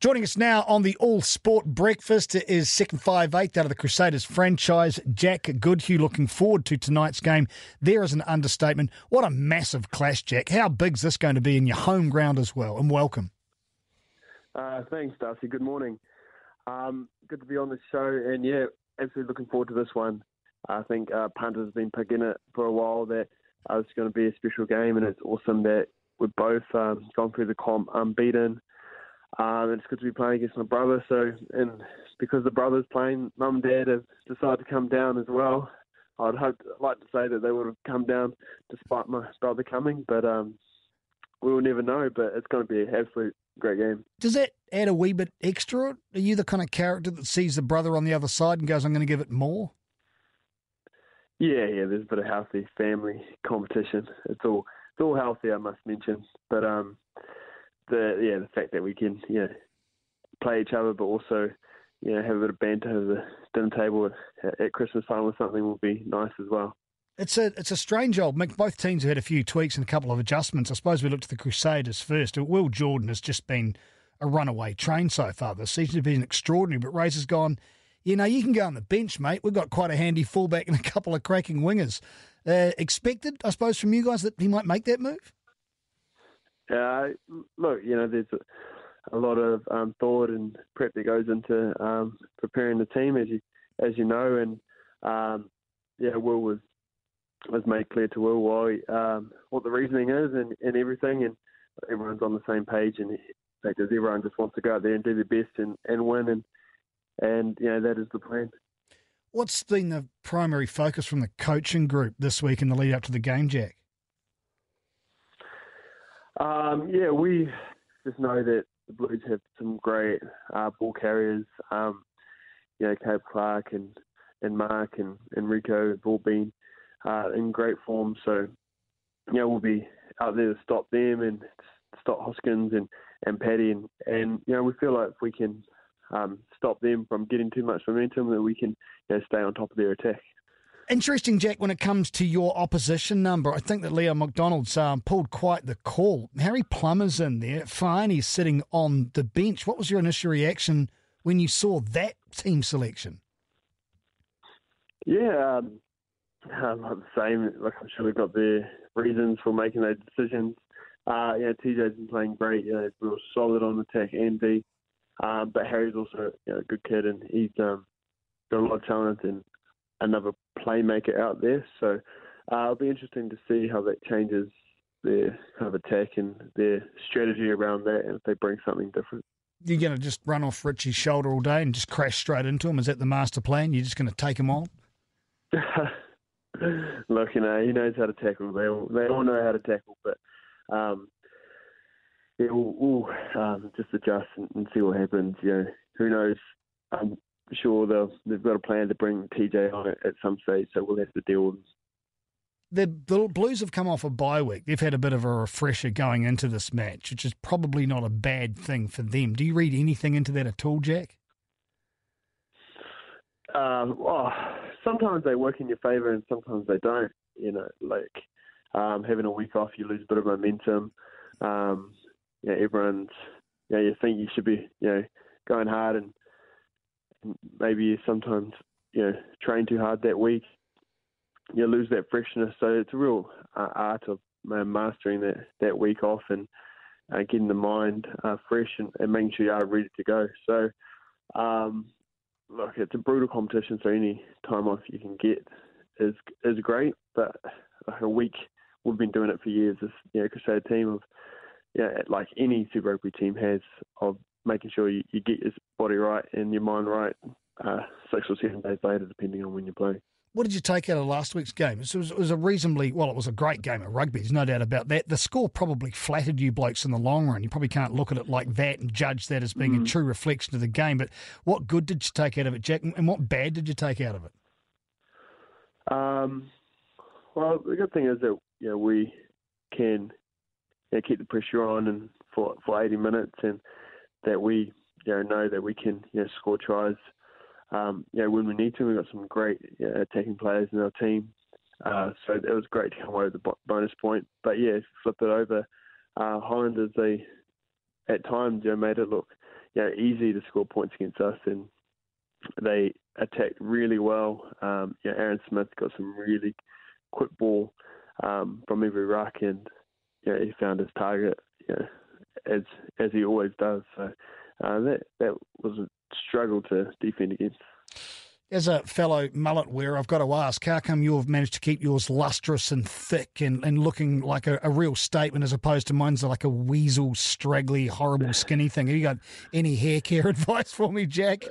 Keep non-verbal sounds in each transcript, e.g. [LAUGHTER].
Joining us now on the All Sport Breakfast is second five eighth out of the Crusaders franchise, Jack Goodhue. Looking forward to tonight's game. There is an understatement. What a massive clash, Jack. How big's this going to be in your home ground as well? And welcome. Uh, thanks, D'Arcy. Good morning. Um, good to be on the show, and yeah, absolutely looking forward to this one. I think uh, punters been picking it for a while that uh, it's going to be a special game, and it's awesome that we've both um, gone through the comp unbeaten. Um, it's good to be playing against my brother. So, and because the brother's playing, mum and dad have decided to come down as well. I'd hope, like to say that they would have come down despite my brother coming, but um, we will never know. But it's going to be an absolute great game. Does that add a wee bit extra? Are you the kind of character that sees the brother on the other side and goes, "I'm going to give it more"? Yeah, yeah. There's a bit of healthy family competition. It's all it's all healthy, I must mention. But um, the yeah the fact that we can know play each other, but also you know have a bit of banter over the dinner table at, at Christmas time or something will be nice as well. It's a it's a strange old mix. Both teams have had a few tweaks and a couple of adjustments. I suppose we look to the Crusaders first. Will Jordan has just been a runaway train so far this season. Has been extraordinary, but Razor's gone. You know, you can go on the bench, mate. We've got quite a handy fullback and a couple of cracking wingers. Uh, expected, I suppose, from you guys that he might make that move. Uh, look, you know, there's a, a lot of um, thought and prep that goes into um, preparing the team, as you as you know, and um, yeah, Will was was made clear to Will why um, what the reasoning is and, and everything, and everyone's on the same page, and in fact, everyone just wants to go out there and do their best and, and win, and and you know that is the plan. What's been the primary focus from the coaching group this week in the lead up to the game, Jack? Um, yeah, we just know that the Blues have some great uh, ball carriers. Um, you know, Caleb Clarke and, and Mark and, and Rieko have all been uh, in great form. So, you know, we'll be out there to stop them and stop Hoskins and, and Paddy. And, and, you know, we feel like if we can um, stop them from getting too much momentum, that we can you know, stay on top of their attack. Interesting, Jack, when it comes to your opposition number. I think that Leon MacDonald's um, pulled quite the call. Harry Plummer's in there. Fine, he's sitting on the bench. What was your initial reaction when you saw that team selection? Yeah, um, um, the same. Like I'm sure they've got their reasons for making those decisions. Uh, yeah, TJ's been playing great. You know, real solid on attack and. Um, but Harry's also you know, a good kid, and he's um, got a lot of talent and another playmaker out there. So uh, it'll be interesting to see how that changes their kind of attack and their strategy around that, and if they bring something different. You're going to just run off Richie's shoulder all day and just crash straight into him? Is that the master plan? You're just going to take him on? [LAUGHS] Look, you know, he knows how to tackle. They all, they all know how to tackle, but um, yeah, we'll, we'll um, just adjust and, and, see what happens. You know, who knows? I'm sure they'll, they've got a plan to bring TJ on at, at some stage, so we'll have to deal with them. The, the Blues have come off a bye week. They've had a bit of a refresher going into this match, which is probably not a bad thing for them. Do you read anything into that at all, Jack? Um, well, sometimes they work in your favour and sometimes they don't. You know, like um, having a week off, you lose a bit of momentum. Um, know, everyone's, you you think you should be, you know, going hard and maybe you sometimes, you know, train too hard that week. You lose that freshness. So it's a real uh, art of uh, mastering that, that week off and uh, getting the mind uh, fresh and, and, making sure you are ready to go. So, um, look, it's a brutal competition, so any time off you can get is is great. But like a week, we've been doing it for years. This you know, Crusader team of yeah, like any Super Rugby team has of making sure you, you get your body right and your mind right uh, six or seven days later, depending on when you play. What did you take out of last week's game? It was, it was, a reasonably, well, it was a great game of rugby. There's no doubt about that. The score probably flattered you blokes in the long run. You probably can't look at it like that and judge that as being mm. a true reflection of the game. But what good did you take out of it, Jack? And what bad did you take out of it? Um, well, the good thing is that you know, we can you know, keep the pressure on and for for 80 minutes, and that we you know know that we can you know score tries. Um, you know when we need to. We've got some great you know, attacking players in our team, uh, so it was great to come away with the bonus point. But yeah, flip it over. Uh, Highlanders they at times you know made it look you know, easy to score points against us, and they attacked really well. Um, you know, Aaron Smith got some really quick ball um, from every ruck, and you know, he found his target, you know, as as he always does. So uh, that that was a struggle to defend against. As a fellow mullet wearer, I've got to ask, how come you've managed to keep yours lustrous and thick and, and looking like a, a real statement as opposed to mine's like a weasel, straggly, horrible, skinny thing? Have you got any hair care [LAUGHS] advice for me, Jack?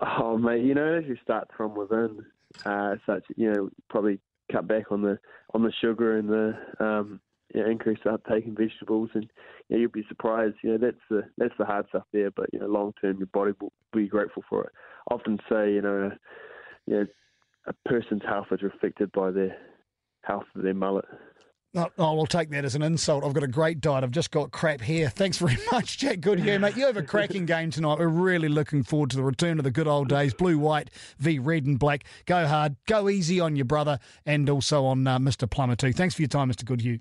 Oh, mate, you know, as you start from within, uh, such, you know, probably cut back on the on the sugar and the um, you know, increase uptake in vegetables, and you you'll be surprised. You know, that's the that's the hard stuff there. But you know, long term, your body will be grateful for it. I often say, you know, you know, a person's health is affected by their health of their mullet. Oh, oh, we'll take that as an insult. I've got a great diet. I've just got crap hair. Thanks very [LAUGHS] much, Jack Goodhue, mate. You have a cracking game tonight. We're really looking forward to the return of the good old days. Blue, white, v red and black. Go hard. Go easy on your brother and also on uh, Mr. Plummer too. Thanks for your time, Mr. Goodhue.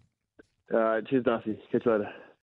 Uh, cheers, D'Arcy. Catch you later.